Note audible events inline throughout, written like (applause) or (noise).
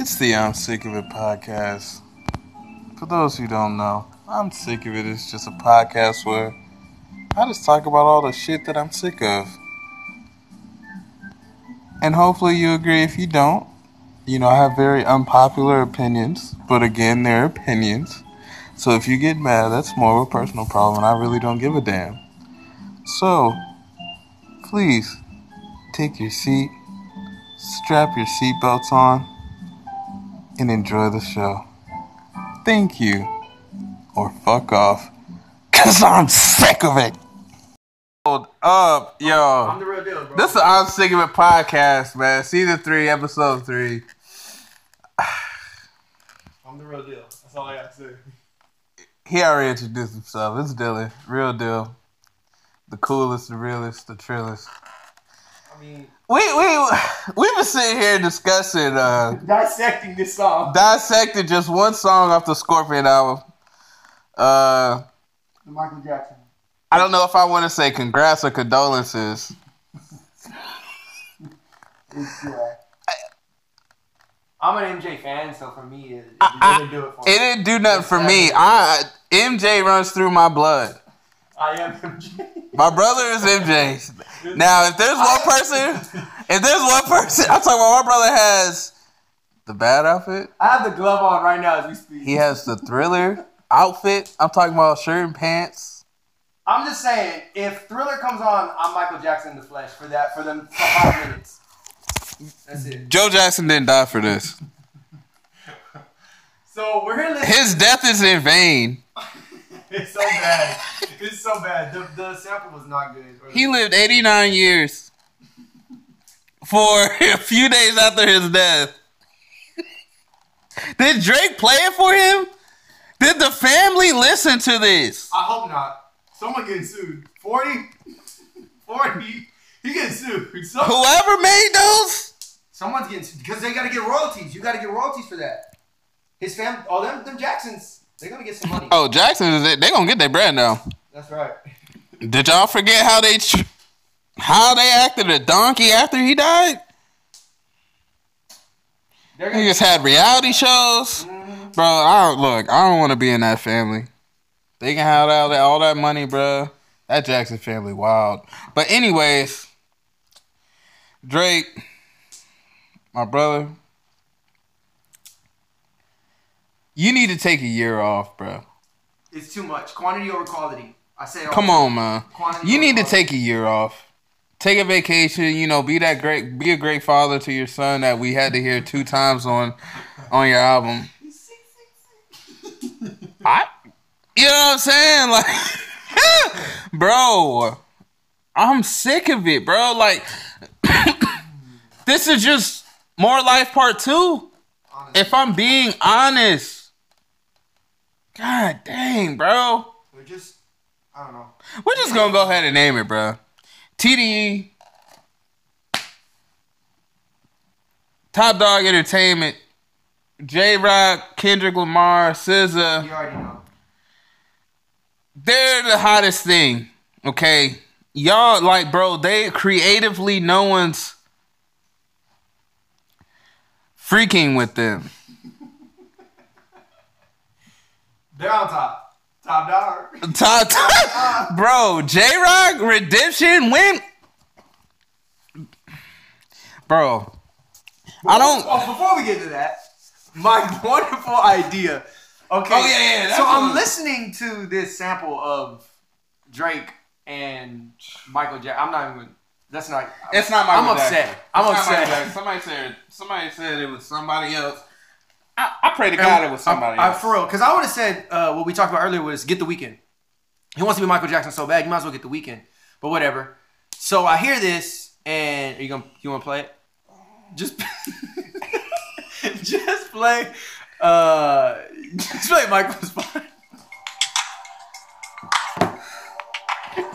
It's the I'm Sick of It podcast. For those who don't know, I'm Sick of It It is just a podcast where I just talk about all the shit that I'm sick of. And hopefully you agree if you don't. You know, I have very unpopular opinions, but again, they're opinions. So if you get mad, that's more of a personal problem, and I really don't give a damn. So, please take your seat, strap your seatbelts on, and enjoy the show. Thank you. Or fuck off. Cause I'm sick of it. Hold up, yo. I'm the real deal, bro. This is I'm Sick of It podcast, man. Season 3, episode 3. (sighs) I'm the real deal. That's all I got to say. He already introduced himself. It's Dylan. Real deal. The coolest, the realest, the trillest. I mean, We we we've been sitting here discussing uh dissecting this song. dissecting just one song off the Scorpion album. Uh The Michael Jackson. I don't know if I want to say congrats or condolences. It's, uh, I'm an MJ fan, so for me, it, it I- didn't do it for It me. didn't do nothing for me. I MJ runs through my blood. I am MJ. My brother is MJ. Now, if there's one person, if there's one person, I'm talking about my brother has the bad outfit. I have the glove on right now as we speak. He has the thriller outfit. I'm talking about shirt and pants. I'm just saying, if Thriller comes on, I'm Michael Jackson in the flesh for that for them for five minutes. That's it. Joe Jackson didn't die for this. So we're here listening. His death is in vain. (laughs) (laughs) It's so bad. It's so bad. The, the sample was not good. He lived 89 years for (laughs) a few days after his death. Did Drake play it for him? Did the family listen to this? I hope not. Someone getting sued. 40? 40? (laughs) He getting sued. Some, Whoever made those? someone's getting sued because they got to get royalties. You got to get royalties for that. His fam, all them, them Jacksons, they're gonna get some money. Oh, Jackson is it? They gonna get their bread now. That's right. Did y'all forget how they tr- how they acted a donkey after he died? They're gonna. Niggas had reality shows, Mhm. bro. I don't look. I don't want to be in that family. They can have all that all that money, bro. That Jackson family wild. But anyways, Drake, my brother, you need to take a year off, bro. It's too much. Quantity over quality. I say. all Come on, man. Quantity You need to take a year off. Take a vacation, you know, be that great be a great father to your son that we had to hear two times on on your album. I You know what I'm saying? Like (laughs) Bro, I'm sick of it, bro. Like (coughs) this is just more life part 2. Honestly, If I'm being honest. God dang, bro. We're just. I don't know. We're just gonna go ahead and name it, bro. TDE, Top Dawg Entertainment, Jay Rock, Kendrick Lamar, SZA. You already know. They're the hottest thing. Okay, y'all like, bro. They creatively, no one's freaking with them. They're on top. Top dog. (laughs) Top, top bro. Jay Rock Redemption went, bro. I don't. Oh, before we get to that, my (laughs) wonderful idea. Okay. Oh, yeah, yeah, So I'm listening to this sample of Drake and Michael Jackson. I'm not even. That's not. It's not my I'm upset. I'm upset. Somebody said somebody said it was somebody else. I, I pray to God it was somebody I, I, for real, because I would have said uh, what we talked about earlier was get the Weeknd. He wants to be Michael Jackson so bad, you might as well get the Weeknd. But whatever. So I hear this, and are you gonna you want to play it? Just, (laughs) just play. Uh, (laughs) just play Michael's (laughs) part.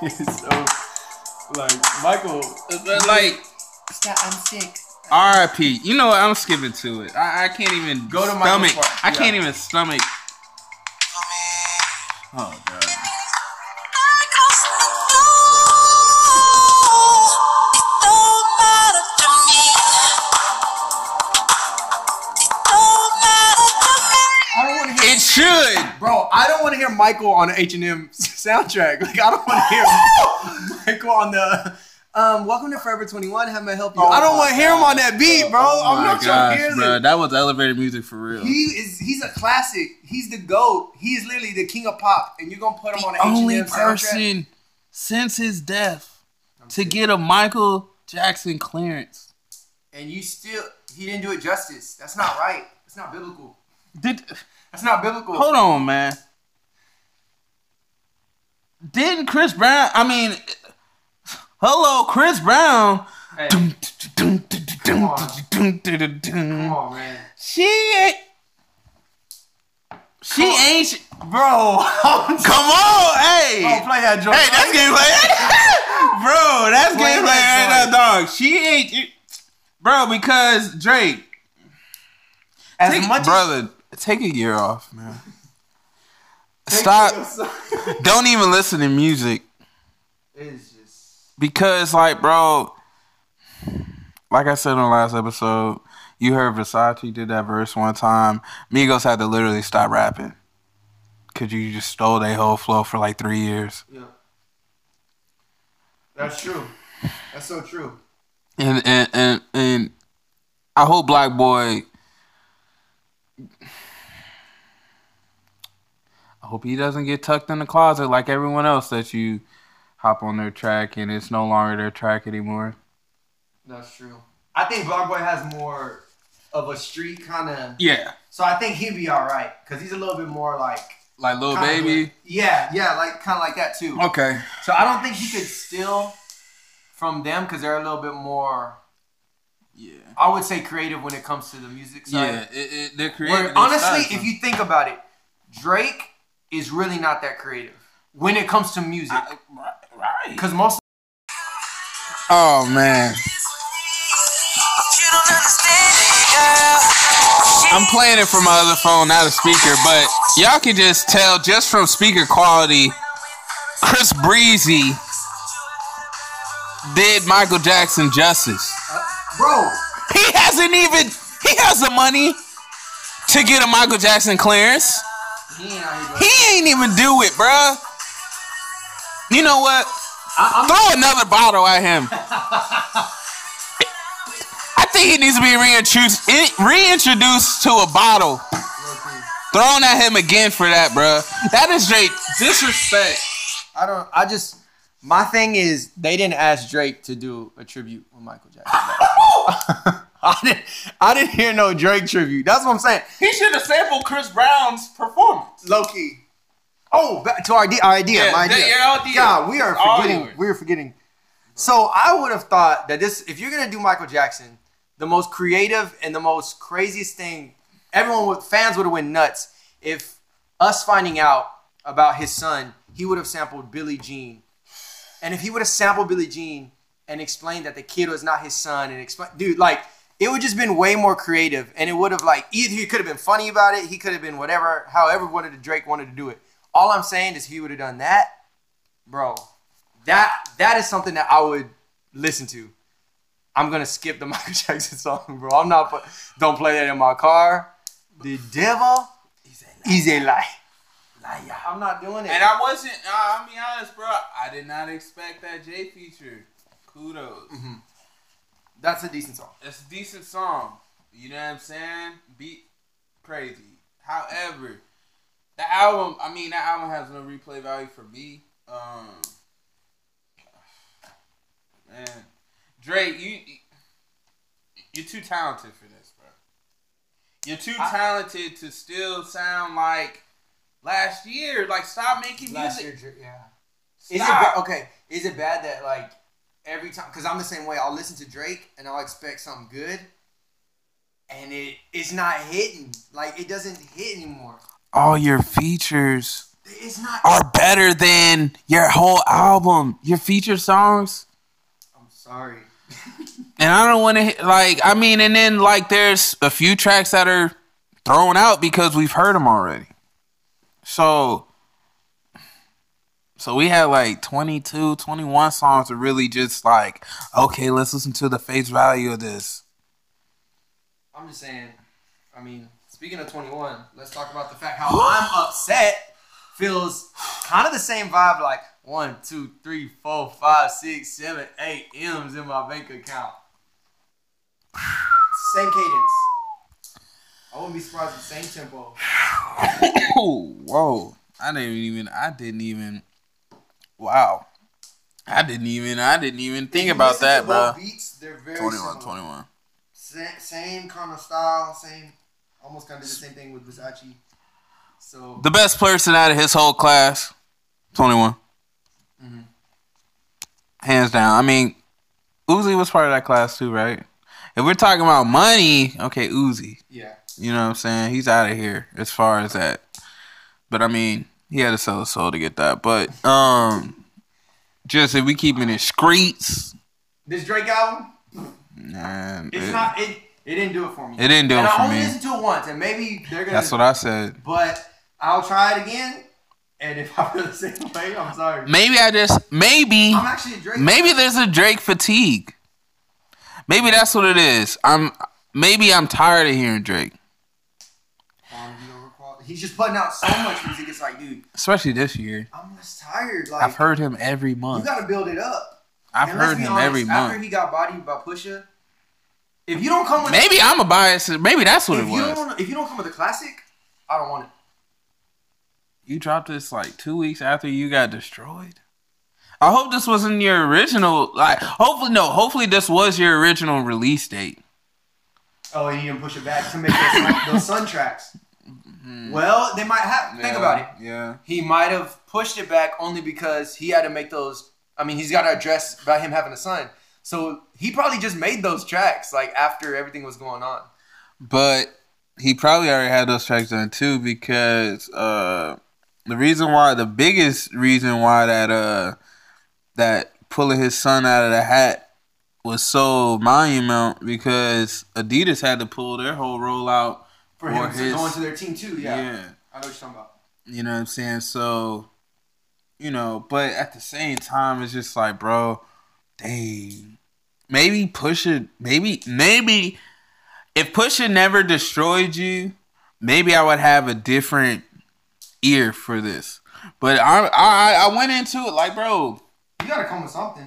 He's so like Michael. like Stop, I'm sick. R.I.P. You know what? I'm skipping to it. I, I can't even go to my stomach. I can't even stomach. Oh god. It should, bro. I don't want to hear Michael on H and M (laughs) soundtrack. Like I don't want to hear (laughs) Michael on the um, welcome to Forever 21. How may I help you? Oh I don't want to hear him on that beat, bro. Oh I'm my not trying to hear gosh, this. bro. That was elevator music for real. He is he's a classic. He's the GOAT. He is literally the king of pop. And you're gonna put him on an only H&M soundtrack? person since his death to get a Michael Jackson clearance. And you still he didn't do it justice. That's not right. That's not biblical. Did That's not biblical. hold on, man? Didn't Chris Brown? I mean, hello, Chris Brown. Hey, Come Come on, man. She ain't. She ain't. Bro, (laughs) Come on, hey. Oh, play that joint. Hey, that's gameplay. (laughs) Bro, that's Play gameplay that right joint. now, dog. She ain't. Bro, because Drake. as Take, much as- brother, take a year off, man. Stop. (laughs) Don't even listen to music It's just because, like, bro, like I said on the last episode, you heard Versace did that verse one time. Migos had to literally stop rapping because you just stole their whole flow for like three years. yeah. That's true. That's so true. And and and, and I hope BlocBoy. I hope he doesn't get tucked in the closet like everyone else that you hop on their track and it's no longer their track anymore. That's true. I think BlocBoy has more of a street kind of. Yeah, So I think he'd be all right because he's a little bit more like. like little baby. like- yeah, yeah, like kind of like that too. Okay. So I don't think he could steal from them because they're a little bit more. Yeah. I would say creative when it comes to the music side. Yeah, it, it, they're Where, creative. honestly, if you think about it, Drake is really not that creative when it comes to music. right. Because most Oh man, You don't understand it, girl. I'm playing it from my other phone, not a speaker, but y'all can just tell just from speaker quality, Chris Breezy did Michael Jackson justice. Uh, bro, He hasn't even he has the money to get a Michael Jackson clearance. he ain't He ain't even do it, bruh. You know what? I, I'm, Throw another bottle at him. I think he needs to be reintroduced reintroduced to a bottle. Thrown at him again for that, bruh. That is straight disrespect. I don't. I just. My thing is, they didn't ask Drake to do a tribute with Michael Jackson. (laughs) (laughs) I didn't. I didn't hear no Drake tribute. That's what I'm saying. He should have sampled Chris Brown's performance. Loki. Oh, back to our idea. Our idea. Yeah, my idea. idea. God, we are forgetting. We are forgetting. So I would have thought that this, if you're gonna do Michael Jackson, the most creative and the most craziest thing, everyone would fans would have went nuts if us finding out about his son, he would have sampled Billie Jean, and if he would have sampled Billie Jean and explained that the kid was not his son, and explain, dude, like it would just been way more creative, and it would have like either he could have been funny about it, he could have been whatever, however wanted to Drake wanted to do it. All I'm saying is he would have done that, bro. That that is something that I would listen to. I'm gonna skip the (laughs) Michael Jackson song, bro. I'm not. put- Don't play that in my car. The devil is a lie. Liar. I'm not doing it. And I wasn't. Uh, I'll be honest, bro. I did not expect that J feature. Kudos. That's a decent song. It's a decent song. You know what I'm saying? Beat crazy. However, the album. I mean, that album has no replay value for me. Um, man, Drake, you you're too talented for this, bro. You're too I- talented to still sound like last year. Like, stop making Last music. year, yeah. Is it Stop. ba- okay? Is it bad that like every time? Because I'm the same way. I'll listen to Drake and I'll expect something good, and it it's not hitting. Like it doesn't hit anymore. All your features not. are better than your whole album. Your feature songs. I'm sorry. And I don't want to like. I mean, and then like, there's a few tracks that are thrown out because we've heard them already. So, so we had like 22, 21 songs to really just like, okay, let's listen to the face value of this. I'm just saying. I mean, speaking of 21, let's talk about the fact how I'm upset feels kind of the same vibe. Like one, two, three, four, five, six, seven, eight M's in my bank account. (sighs) Same cadence. I wouldn't be surprised if the same tempo. Oh, (coughs) whoa. I didn't even I didn't even wow. I didn't even I didn't even think about that, bro. Beats, they're very 21, similar. 21. Same, same kind of style, same, almost kind of the same thing with Versace. So The best person out of his whole class, 21. Mhm. Hands down. I mean, Uzi was part of that class too, right? If we're talking about money, okay, Uzi. yeah, You know what I'm saying? He's out of here as far as that. But I mean, he had to sell his soul to get that. But um just if we keeping it streets, this Drake album, man, it's it- not it. It didn't do it for me. It didn't do and it I for only me. listened to it once, and maybe they're gonna. that's what I said. But I'll try it again, and if (laughs) I feel the same way, I'm sorry. Maybe I just maybe I'm actually Drake. maybe there's a Drake fatigue. Maybe that's what it is. I'm maybe I'm tired of hearing Drake, um, quality. He's just putting out so much (sighs) music. It's like, dude, especially this year. I'm just tired. Like I've heard him every month. you got to build it up. I've And heard him honest, every month. After he got bodied by Pusha, if you don't come with Maybe I'm a bias. Maybe that's what if it you was. don't if you don't come with a classic, I don't want it. You dropped this like two weeks after you got destroyed. I hope this wasn't your original. Like, hopefully, no. Hopefully, this was your original release date. Oh, and you didn't push it back to make those sun, those sun tracks. Mm-hmm. Well, they might have. Think about it. Yeah. He might have pushed it back only because he had to make those. I mean, he's got to address about him having a son. So he probably just made those tracks like after everything was going on. But he probably already had those tracks done too because uh, the reason why, the biggest reason why that uh that pulling his son out of the hat was so monumental because Adidas had to pull their whole rollout For Or him to his- go into their team too. Yeah. yeah. I know what you're talking about. You know what I'm saying? So, you know, but at the same time, it's just like, bro, dang. Maybe Pusha, maybe, maybe if Pusha never destroyed you, maybe I would have a different ear for this. But I, I, I went into it like, bro, You gotta come with something.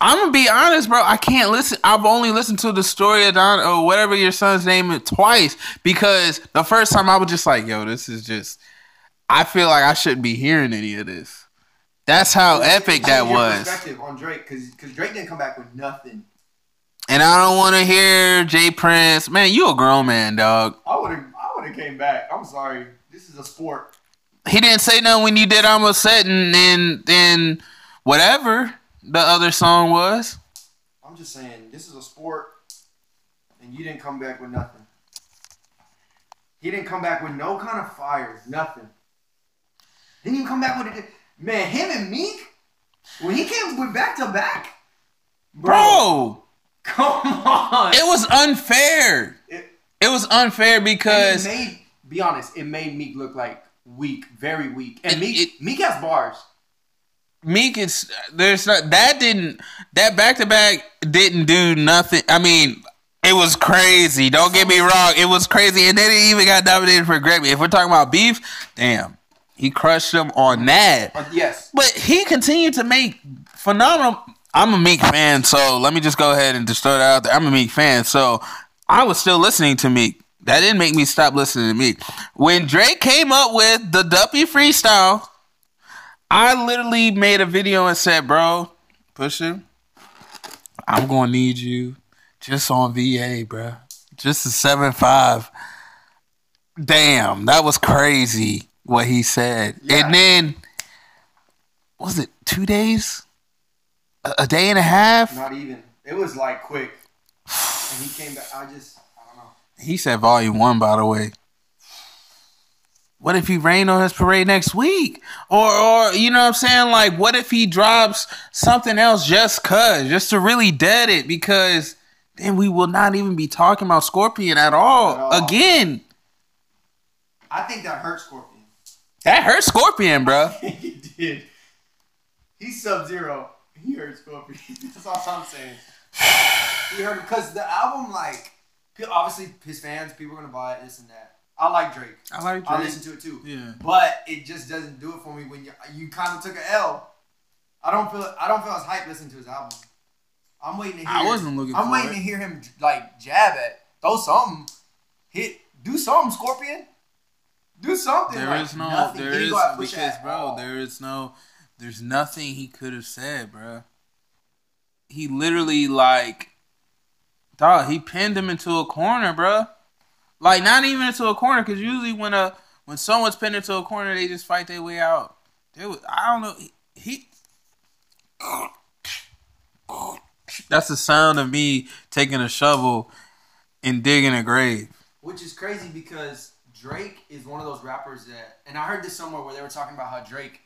I'm gonna be honest, bro. I can't listen. I've only listened to the story of Don or whatever your son's name is twice because the first time I was just like, yo, this is just. I feel like I shouldn't be hearing any of this. That's how epic that was. Perspective on Drake because because Drake didn't come back with nothing. And I don't want to hear J. Prince. Man, you a grown man, dog. I would have I would have came back. I'm sorry. This is a sport. He didn't say nothing when you did almost setting and then whatever the other song was. I'm just saying this is a sport, and you didn't come back with nothing. He didn't come back with no kind of fire, nothing. Didn't even come back with it. Man, him and Meek, when he came with back to back, Bro, (laughs) come on. it was unfair. It- It was unfair because it made, be honest, it made Meek look like weak, very weak. And It- Meek, it- Meek has bars. Meek is there's not that didn't that back to back didn't do nothing. I mean, it was crazy. Don't get me wrong, it was crazy, and then he even got nominated for Grammy. If we're talking about beef, damn, he crushed them on that. But yes, But he continued to make phenomenal. I'm a Meek fan, so let me just go ahead and just throw that out there. I'm a Meek fan, so I was still listening to Meek. That didn't make me stop listening to Meek. When Drake came up with the Duppy freestyle, I literally made a video and said, "Bro, Pusha, I'm gonna need you just on VA, bro. Just a seven five. Damn, that was crazy what he said. Yeah. And then was it two days? A, a day and a half? not even. It was like quick. And he came back. I just, I don't know. He said volume one, by the way. What if he rain on his parade next week? Or or you know what I'm saying? Like what if he drops something else just cuz, just to really dead it because then we will not even be talking about Scorpion at all, At all. again. I think that hurts Scorpion. That hurt Scorpion, bro. (laughs) he did. He's Sub Zero. He hurt Scorpion. (laughs) That's all I'm saying. He hurt because the album, like, obviously his fans, people are gonna buy it, this and that. I like Drake. I like I listen to it too. Yeah. But it just doesn't do it for me when you you kind of took an L. I don't feel I don't feel as hype listening to his album. I'm waiting to hear. I wasn't looking I'm waiting it. to hear him like jab at throw something, hit do something, Scorpion. Do something. There like, is no, nothing. there He is go out and push because, bro, there is no, there's nothing he could have said, bro. He literally like, dog, he pinned him into a corner, bro. Like not even into a corner, because usually when a when someone's pinned into a corner, they just fight their way out. They was, I don't know, he. he that's the sound of me taking a shovel and digging a grave. Which is crazy because Drake is one of those rappers that, and I heard this somewhere where they were talking about how Drake,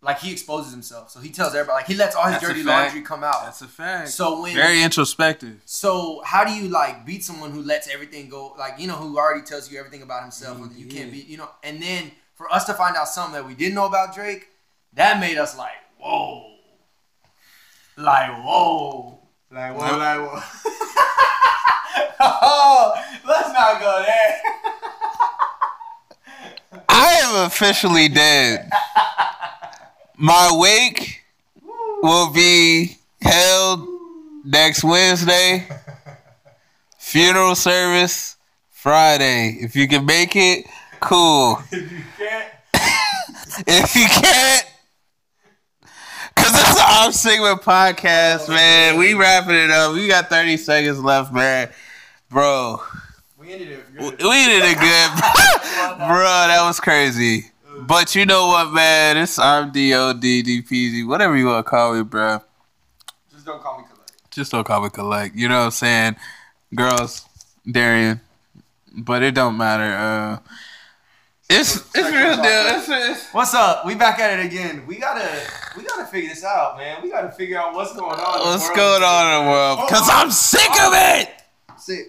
like he exposes himself, so he tells everybody, like he lets all his That's dirty laundry come out. That's a fact. So when Very introspective. So how do you like beat someone who lets everything go? Like you know who already tells you everything about himself, and you can't Yeah. beat you know. And then for us to find out something that we didn't know about Drake, that made us like whoa, like whoa, like whoa, like whoa. (laughs) oh, let's not go there. I am officially dead. My wake will be held next Wednesday. Funeral service Friday. If you can make it, cool. (laughs) if you can't, (laughs) If you can't, cause it's the Off Sigma podcast, man. We wrapping it up. We got 30 seconds left, man. Bro, we ended it. we Good. did it good. Bro, (laughs) that was crazy. But you know what, man? It's I'm D-O-D, D-P-Z, whatever you want to call me, bro. Just don't call me collect. Just don't call me collect. You know what I'm saying? Girls, Darian. But it don't matter. Uh, it's it's real deal. It's, it's, What's up? We back at it again. We gotta we gotta figure this out, man. We gotta figure out what's going on. in the what's going on in the world? Cause I'm sick of it. Sick.